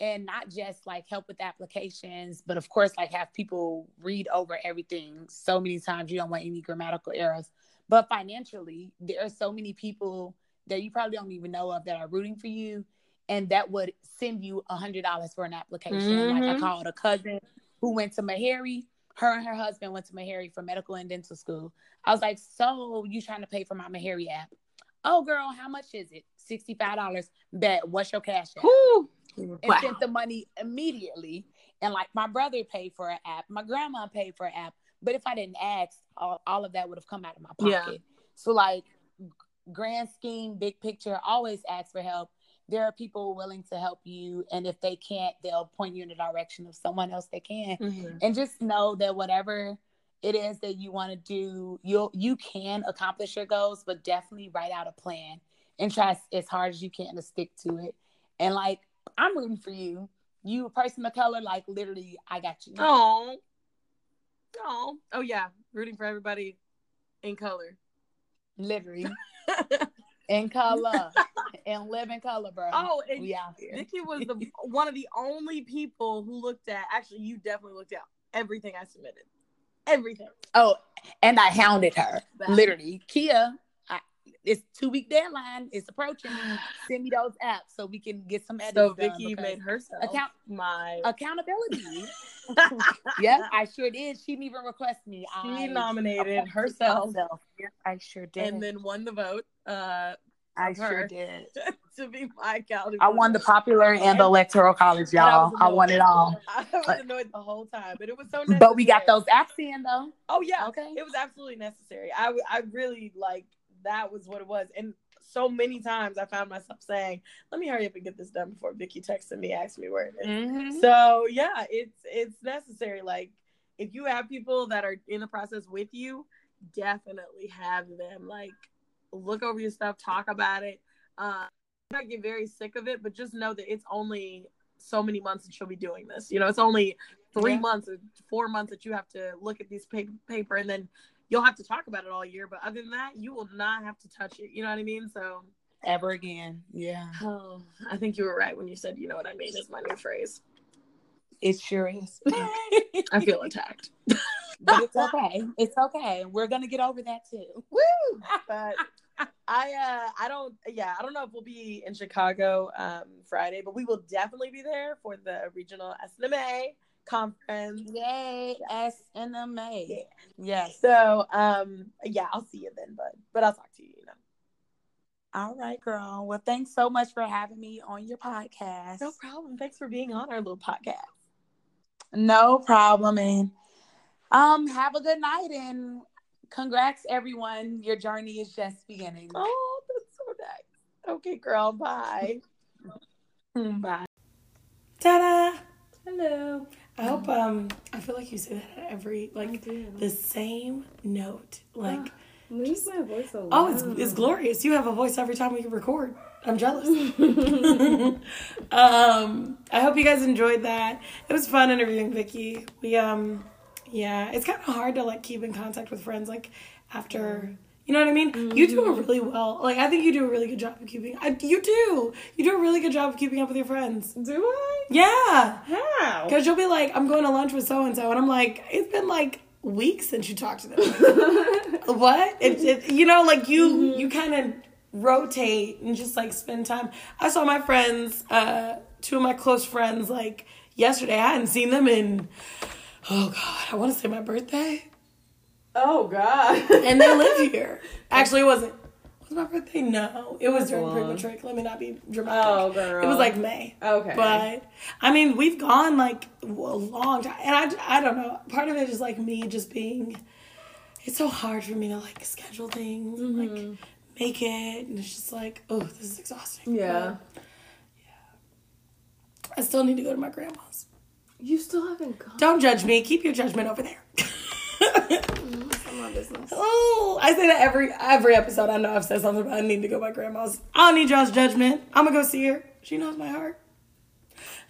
and not just like help with applications, but of course, like have people read over everything so many times. You don't want any grammatical errors. But financially, there are so many people that you probably don't even know of that are rooting for you and that would send you a hundred dollars for an application. Like I Mhm. called a cousin who went to Meharry. Her and her husband went to Meharry for medical and dental school. I was like, "So you trying to pay for my Meharry app? Oh, girl, how much is it? Sixty-five dollars. Bet. What's your cash app?" Whew. And sent the money immediately. And like my brother paid for an app, my grandma paid for an app. But if I didn't ask, all, all of that would have come out of my Yeah. pocket. So like grand scheme, big picture, always ask for help. There are people willing to help you, and if they can't, they'll point you in the direction of someone else that can. Mhm. And just know that whatever it is that you want to do, you'll you can accomplish your goals, but definitely write out a plan and try as- as hard as you can to stick to it. And like I'm rooting for you. You a person of color, like literally, I got you. Oh. Oh. Oh yeah. Rooting for everybody in color. Literally in color and live in color, bro. Oh, and out. Vicky was the one of the only people who looked at. Actually, you definitely looked at everything I submitted. Everything. Oh, and I hounded her. Literally, Kia. I, it's two week deadline. It's approaching. Send me those apps so we can get some edits. So Vicky made herself account- my. accountability. yep, I sure did. She didn't even request me. She I nominated herself. Yes, I sure did. and then won the vote uh, I sure did. to be my accountability. I won the popular and the electoral college, y'all. was I won it all. I was But- annoyed the whole time, but it was so. But we got those apps in though. Oh yeah, Okay. It was absolutely necessary. I I really like that was what it was, and so many times I found myself saying, "Let me hurry up and get this done before Vicky texted me, asked me where it is." Mm-hmm. So yeah, it's it's necessary. Like if you have people that are in the process with you, definitely have them like look over your stuff, talk about it. Uh, get very sick of it, but just know that it's only so many months that she'll be doing this. You know, it's only three Yeah. months or four months that you have to look at these paper, paper, and then you'll have to talk about it all year. But other than that, you will not have to touch it. You know what I mean? So, Ever again. Yeah. oh, I think you were right when you said, "You know what I mean?" Is my new phrase. It sure is. I feel attacked. but it's okay. It's okay. We're gonna get over that too. Woo! But I uh I don't yeah, I don't know if we'll be in Chicago um Friday, but we will definitely be there for the regional SNMA conference. Yay, SNMA. Yeah. Yes. So um yeah, I'll see you then, but but I'll talk to you, you know. All right, girl. Well, thanks so much for having me on your podcast. No problem. Thanks for being on our little podcast. No problem. And um, have a good night and congrats everyone. Your journey is just beginning. Oh, that's so nice. Okay, girl, bye. Bye. Ta-da! Hello. I hope um I feel like you say that every like do. the same note. Like Leave my voice alone. oh it's it's glorious. You have a voice every time we record. I'm jealous. um I hope you guys enjoyed that. It was fun interviewing Vicky. We um yeah, it's kind of hard to like keep in contact with friends like after you know what I mean? You do a really well. Like I think you do a really good job of keeping. I, you do. You do a really good job of keeping up with your friends. Do I? Yeah. How? Because you'll be like, I'm going to lunch with so and so, and I'm like, it's been like weeks since you talked to them. what? It, it, you know, like you you kind of rotate and just like spend time. I saw my friends, uh, two of my close friends, like yesterday. I hadn't seen them in oh god, I want to say my birthday, oh God. and they live here. Actually, it wasn't. Was my birthday? No, it was during long. pre-matric. Let me not be dramatic. Oh, girl. It was like May. Okay. But I mean, we've gone like a long time, and I, I don't know. Part of it is like me just being. It's so hard for me to like schedule things, and, like mm-hmm. make it, and it's just like, oh, this is exhausting. yeah. But I still need to go to my grandma's. You still haven't gone. Don't judge me. Keep your judgment over there. That's not my business. oh, I say that every every episode. I know I've said something about I need to go my grandma's. I don't need y'all's judgment. I'm gonna go see her. She knows my heart.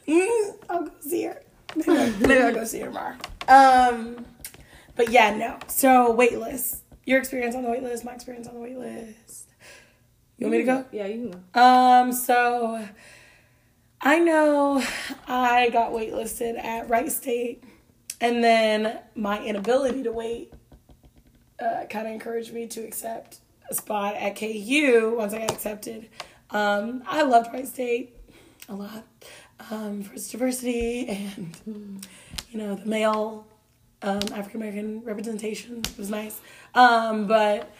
Mm, I'll go see her. Maybe I'll, maybe I'll go see her tomorrow. Um, but yeah, no. So waitlist. Your experience on the waitlist. My experience on the waitlist. You want me to go? Yeah, you can go. Um, so I know I got waitlisted at Wright State, and then my inability to wait uh, kind of encouraged me to accept a spot at KU once I got accepted. Um, I loved Wright State a lot um, for its diversity and you know the male um, African American representation was nice. Um, but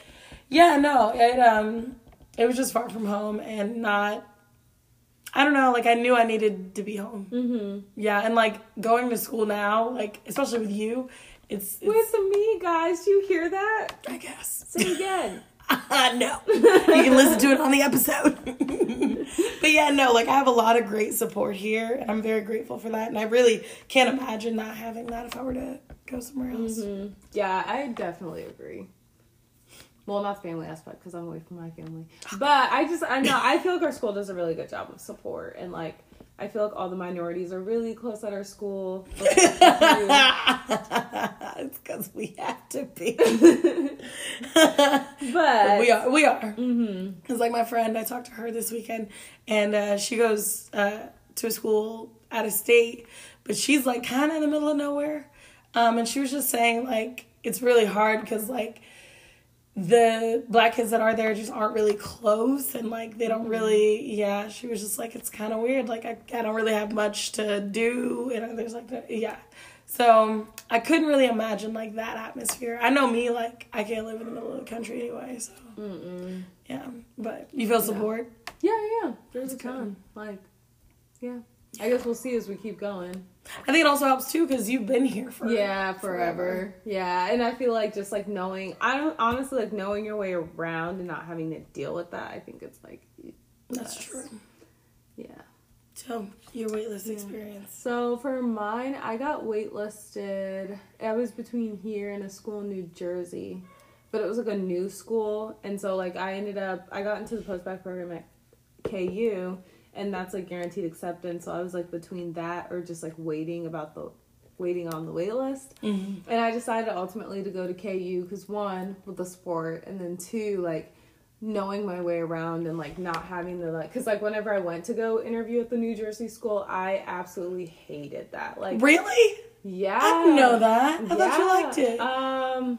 yeah, no, it um, it was just far from home and not. I don't know. Like I knew I needed to be home. Mm-hmm. Yeah, and like going to school now, like especially with you, it's, it's With me, guys. You hear that? I guess. Say it again. no, you can listen to it on the episode. but yeah, no, like I have a lot of great support here, and I'm very grateful for that. And I really can't imagine not having that if I were to go somewhere else. Mhm. Yeah, I definitely agree. Well, not the family aspect because I'm away from my family, but I just I know I feel like our school does a really good job of support and like I feel like all the minorities are really close at our school. it's because we have to be. but we are. We are. hmm It's like my friend. I talked to her this weekend, and uh, she goes uh, to a school out of state, but she's like kind of in the middle of nowhere. Um, and she was just saying like it's really hard because like the black kids that are there just aren't really close and like they Mm-hmm. don't really yeah she was just like it's kind of weird like I, I don't really have much to do and there's like the, yeah so i couldn't really imagine like that atmosphere i know me like i can't live in the middle of the country anyway so yeah but you feel support Yeah, yeah. There's a ton. Like, yeah. I guess we'll see as we keep going. I think it also helps too because you've been here for Yeah, forever. Yeah, and I feel like just like knowing, I don't honestly like knowing your way around and not having to deal with that. I think it's like, that's yes. true Yeah. so your waitlist experience So for mine, I got waitlisted. I was between here and a school in New Jersey, but it was like a new school, and so like I ended up I got into the post-bac program at KU, and that's like guaranteed acceptance. So I was like between that or just like waiting about the waiting on the wait list, and I decided ultimately to go to KU because one with the sport, and then two like knowing my way around and like not having to like because like whenever I went to go interview at the New Jersey school, I absolutely hated that. Like really? Yeah, i didn't know that. I thought you liked it. Um,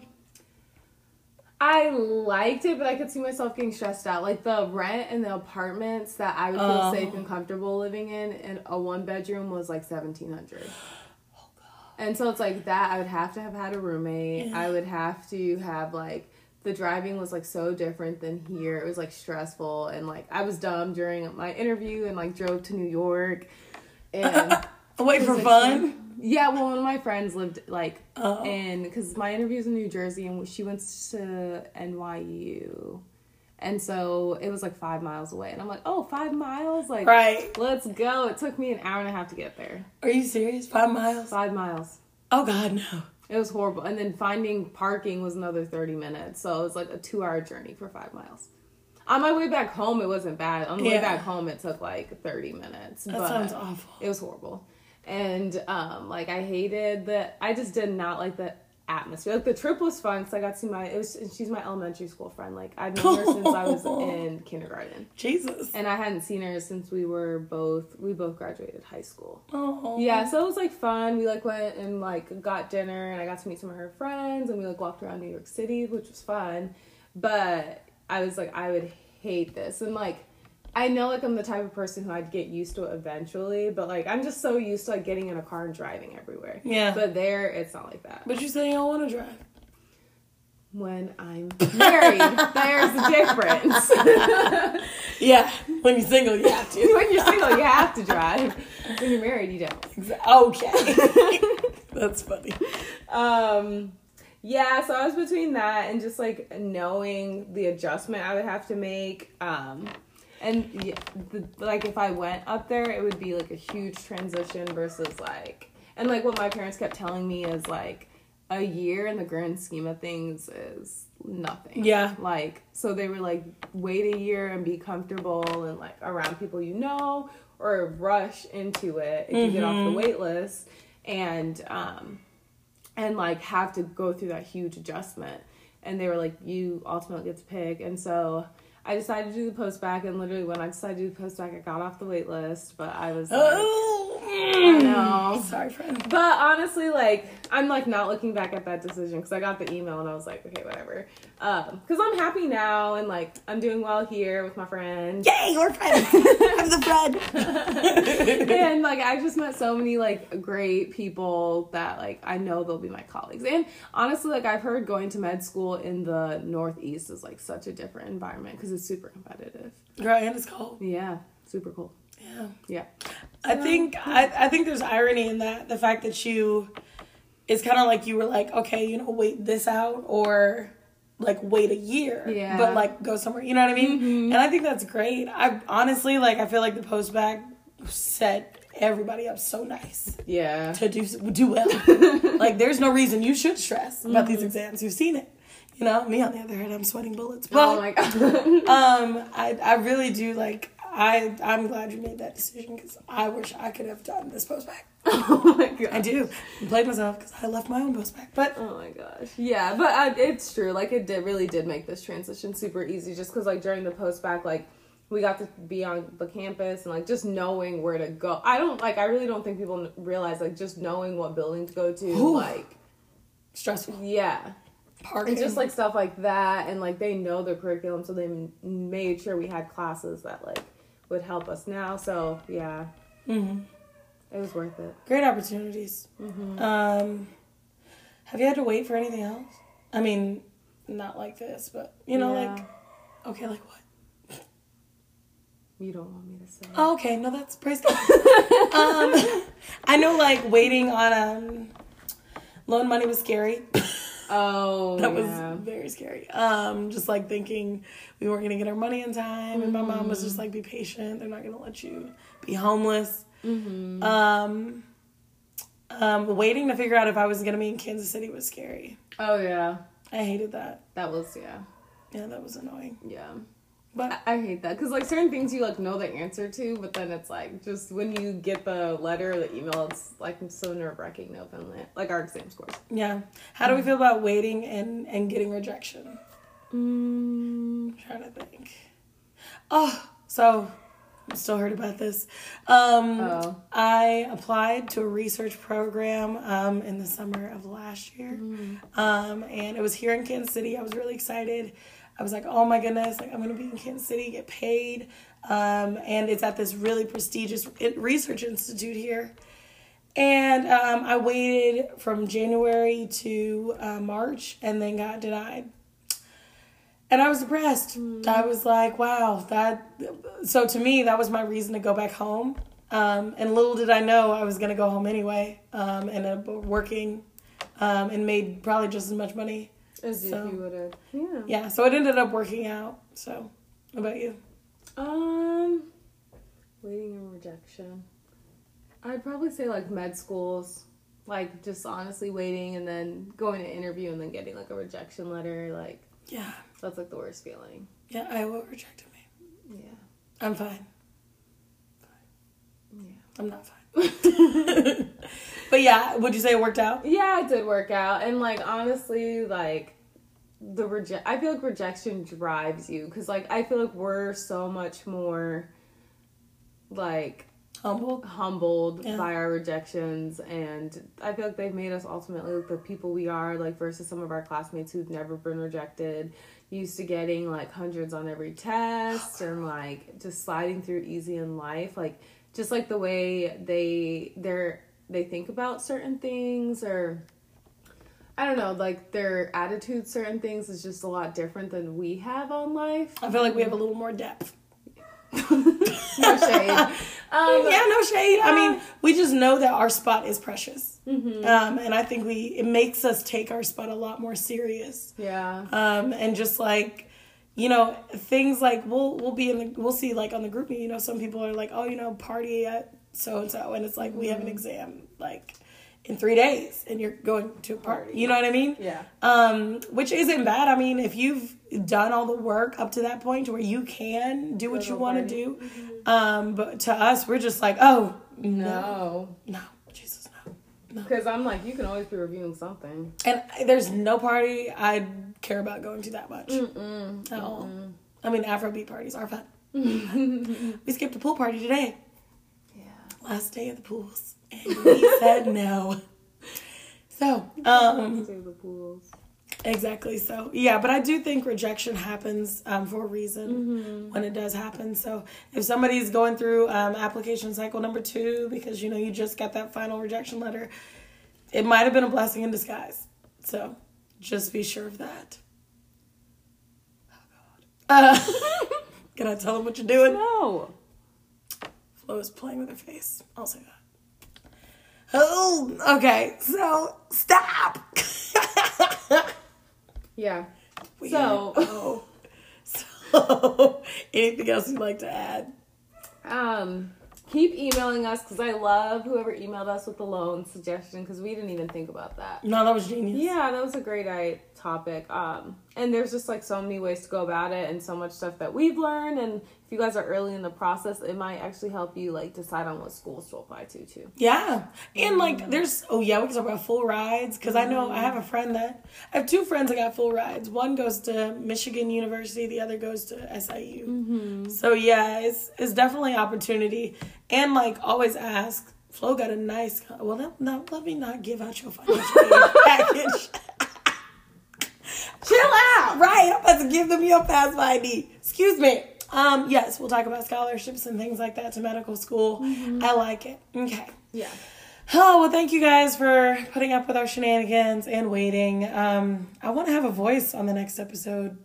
I liked it, but I could see myself getting stressed out. Like the rent and the apartments that I would feel Oh. safe and comfortable living in, and a one bedroom was like seventeen hundred. Oh, And so it's like that. I would have to have had a roommate. Yeah. I would have to have like the driving was like so different than here. It was like stressful and like I was dumb during my interview and like drove to New York. And wait for was fun yeah, well, one of my friends lived like Oh. in because my interview interview's in New Jersey and she went to NYU, and so it was like five miles away. And I'm like, oh, five miles, like right let's go. It took me an hour and a half to get there. Are you serious? Five miles? Five miles. Oh God, no. It was horrible. And then finding parking was another 30 minutes. So it was like a two hour journey for five miles. On my way back home, it wasn't bad. On the way back home, it took like 30 minutes. That but sounds awful. It was horrible. And um, like I hated that. I just did not like the atmosphere. Like the trip was fun because I got to see my. It was she's my elementary school friend. Like I've known her since I was in kindergarten, Jesus. and I hadn't seen her since we were both. We both graduated high school. Oh. Yeah, so it was like fun. We like went and like got dinner, and I got to meet some of her friends, and we like walked around New York City, which was fun. But I was like, I would hate this, and like, I know like I'm the type of person who I'd get used to it eventually, but like I'm just so used to like getting in a car and driving everywhere. Yeah. But there, it's not like that. But you say you don't want to drive. When I'm married, there's a difference. Yeah. When you're single, you have to. when you're single, you have to drive. When you're married, you don't. Okay. That's funny. um yeah so i was between that and just like knowing the adjustment i would have to make um and yeah, the, like if i went up there it would be like a huge transition versus like and like what my parents kept telling me is like a year in the grand scheme of things is nothing Yeah. like so they were like wait a year and be comfortable and like around people you know or rush into it if you get off the wait list and um and like have to go through that huge adjustment. And they were like, you ultimately get to pick. And so I decided to do the post-bac. And literally, when I decided to do the post-bac, I got off the wait list. But I was oh, like, I know. Sorry, friend. But honestly, like, I'm like not looking back at that decision because I got the email and I was like, okay, whatever. Um, because I'm happy now and like I'm doing well here with my friends. Yay, we're friends. I'm the friend. and like I just met so many like great people that like I know they'll be my colleagues. And honestly, like I've heard going to med school in the Northeast is like such a different environment because it's super competitive. Girl, and it's cold. Yeah, super cool. Yeah. Yeah, I think I, I think there's irony in that. The fact that you it's kind of like you were like, okay, you know, wait this out or like wait a year, Yeah. but like go somewhere. You know what I mean? And I think that's great. I honestly like. I feel like the post-bac set everybody up so nice yeah, to do do well. like, there's no reason you should stress about these exams. You've seen it. You know, me on the other hand, I'm sweating bullets. But oh my god. um, I I really do like. I I'm glad you made that decision because I wish I could have done this post-bac. oh my god. I do. I played myself because I left my own post-bac. But Oh my gosh. Yeah, but uh, it's true. Like it did really did make this transition super easy just cuz like during the post-bac like we got to be on the campus and like just knowing where to go. I don't like I really don't think people realize like just knowing what building to go to Ooh. like stressful. yeah. Park It's just like stuff like that, and like they know the curriculum, so they made sure we had classes that like would help us now. So yeah, hmm it was worth it. great opportunities. Um, have you had to wait for anything else? I mean, not like this, but you know, Yeah. like okay, like what? You don't want me to say. Oh, okay, no, that's praise God. um, I know, like waiting on um, loan money was scary. Oh, that yeah. was very scary. Um, just like thinking we weren't gonna get our money in time, and my mom was Mm-hmm. just like, "Be patient. They're not gonna let you be homeless." Mm-hmm. Um, um, waiting to figure out if I was gonna be in Kansas City was scary. Oh yeah, I hated that. that was yeah, Yeah, that was annoying. yeah. But I, I hate that because like certain things you like know the answer to, but then it's like just when you get the letter or the email, it's like so nerve wracking. No like our exam scores. yeah, how do we feel about waiting and and getting rejection? Mm, I'm trying to think. Oh, so I'm still heard about this. Um, Oh. I applied to a research program um, in the summer of last year, um, and it was here in Kansas City. I was really excited. I was like, "Oh my goodness! Like I'm gonna be in Kansas City, get paid," um, and it's at this really prestigious research institute here. And um, I waited from January to uh, March, and then got denied and I was depressed. I was like, wow, that. So to me, that was my reason to go back home. Um, and little did I know I was gonna go home anyway, um, and ended up working, um, and made probably just as much money. As So- if you would have. Yeah. Yeah, so it ended up working out. So, about you? Um, waiting and rejection. I'd probably say like med schools, like just honestly waiting and then going to interview and then getting like a rejection letter. Like Yeah, that's like the worst feeling. yeah, I Iowa rejected me. Yeah. I'm fine. Yeah. I'm not fine. but yeah, would you say it worked out? Yeah, it did work out, and like honestly, like the reject. I feel like rejection drives you because like I feel like we're so much more like Humble. humbled Yeah. by our rejections and i feel like they've made us ultimately like the people we are like versus some of our classmates who've never been rejected used to getting like hundreds on every test and like just sliding through easy in life like just like the way they they're they think about certain things or I don't know, like their attitude, certain things is just a lot different than we have on life. I feel like we have a little more depth. No shade. Um, yeah, no shade. I mean, we just know that our spot is precious, Mm-hmm. um, and I think we it makes us take our spot a lot more serious. Yeah. Um, and just like, you know, things like we'll we'll be in the we'll see like on the group meet. You know, some people are like, oh, you know, party at so and so, and it's like we have Mm-hmm. an exam like in three days, and you're going to a party. You know what I mean? Yeah. um, which isn't bad. I mean, if you've done all the work up to that point where you can do what you want to do, um, but to us, we're just like, oh no, No. no, Jesus, no. Because I'm like, you can always be reviewing something. And there's no party I care about going to that much Mm-mm. at all. I mean, Afrobeat parties are fun. we skipped a pool party today. Last day of the pools, and we said no. So, um, the pools. Exactly. So yeah, but I do think rejection happens um, for a reason Mm-hmm. when it does happen. So if somebody's going through um, application cycle number two because you know you just got that final rejection letter, it might have been a blessing in disguise. So just be sure of that. Oh God. Uh, can I tell them what you're doing? No. Is playing with her face. I'll say that. Oh, okay. So stop. Yeah. We- So- oh. so anything else you'd like to add? Um, keep emailing us because I love whoever emailed us with the loan suggestion because we didn't even think about that. No, that was genius. Yeah, that was a great I- topic. Um, and there's just like so many ways to go about it and so much stuff that we've learned. And if you guys are early in the process, it might actually help you like decide on what schools to apply to too. Yeah. And like there's oh yeah, we can talk about full rides because I know I have a friend that I have two friends that got full rides. One goes to Michigan University, the other goes to SIU. Mm-hmm. So yeah, it's it's definitely opportunity. And like always ask, Flo got a nice well no, let me not give out your financial aid package. Chill out. Right, I'm about to give them your FAFSA ID. Excuse me. Um, yes, we'll talk about scholarships and things like that to medical school. I like it. Okay. Yeah. Oh, well, thank you guys for putting up with our shenanigans and waiting. Um, I want to have a voice on the next episode.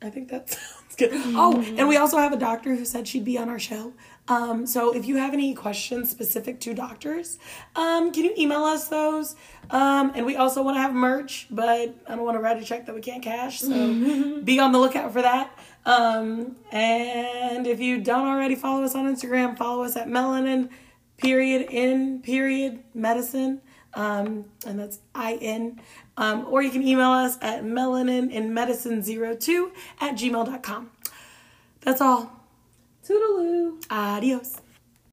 I think that sounds good. Oh, and we also have a doctor who said she'd be on our show. Um, so if you have any questions specific to doctors, um, can you email us those? Um, and we also want to have merch, but I don't want to write a check that we can't cash. So be on the lookout for that. Um, and if you don't already follow us on Instagram, follow us at melanin period in period medicine. Um, and that's in. Um, or you can email us at melanin in medicine 02 at gmail.com. That's all. Toodaloo. Adios.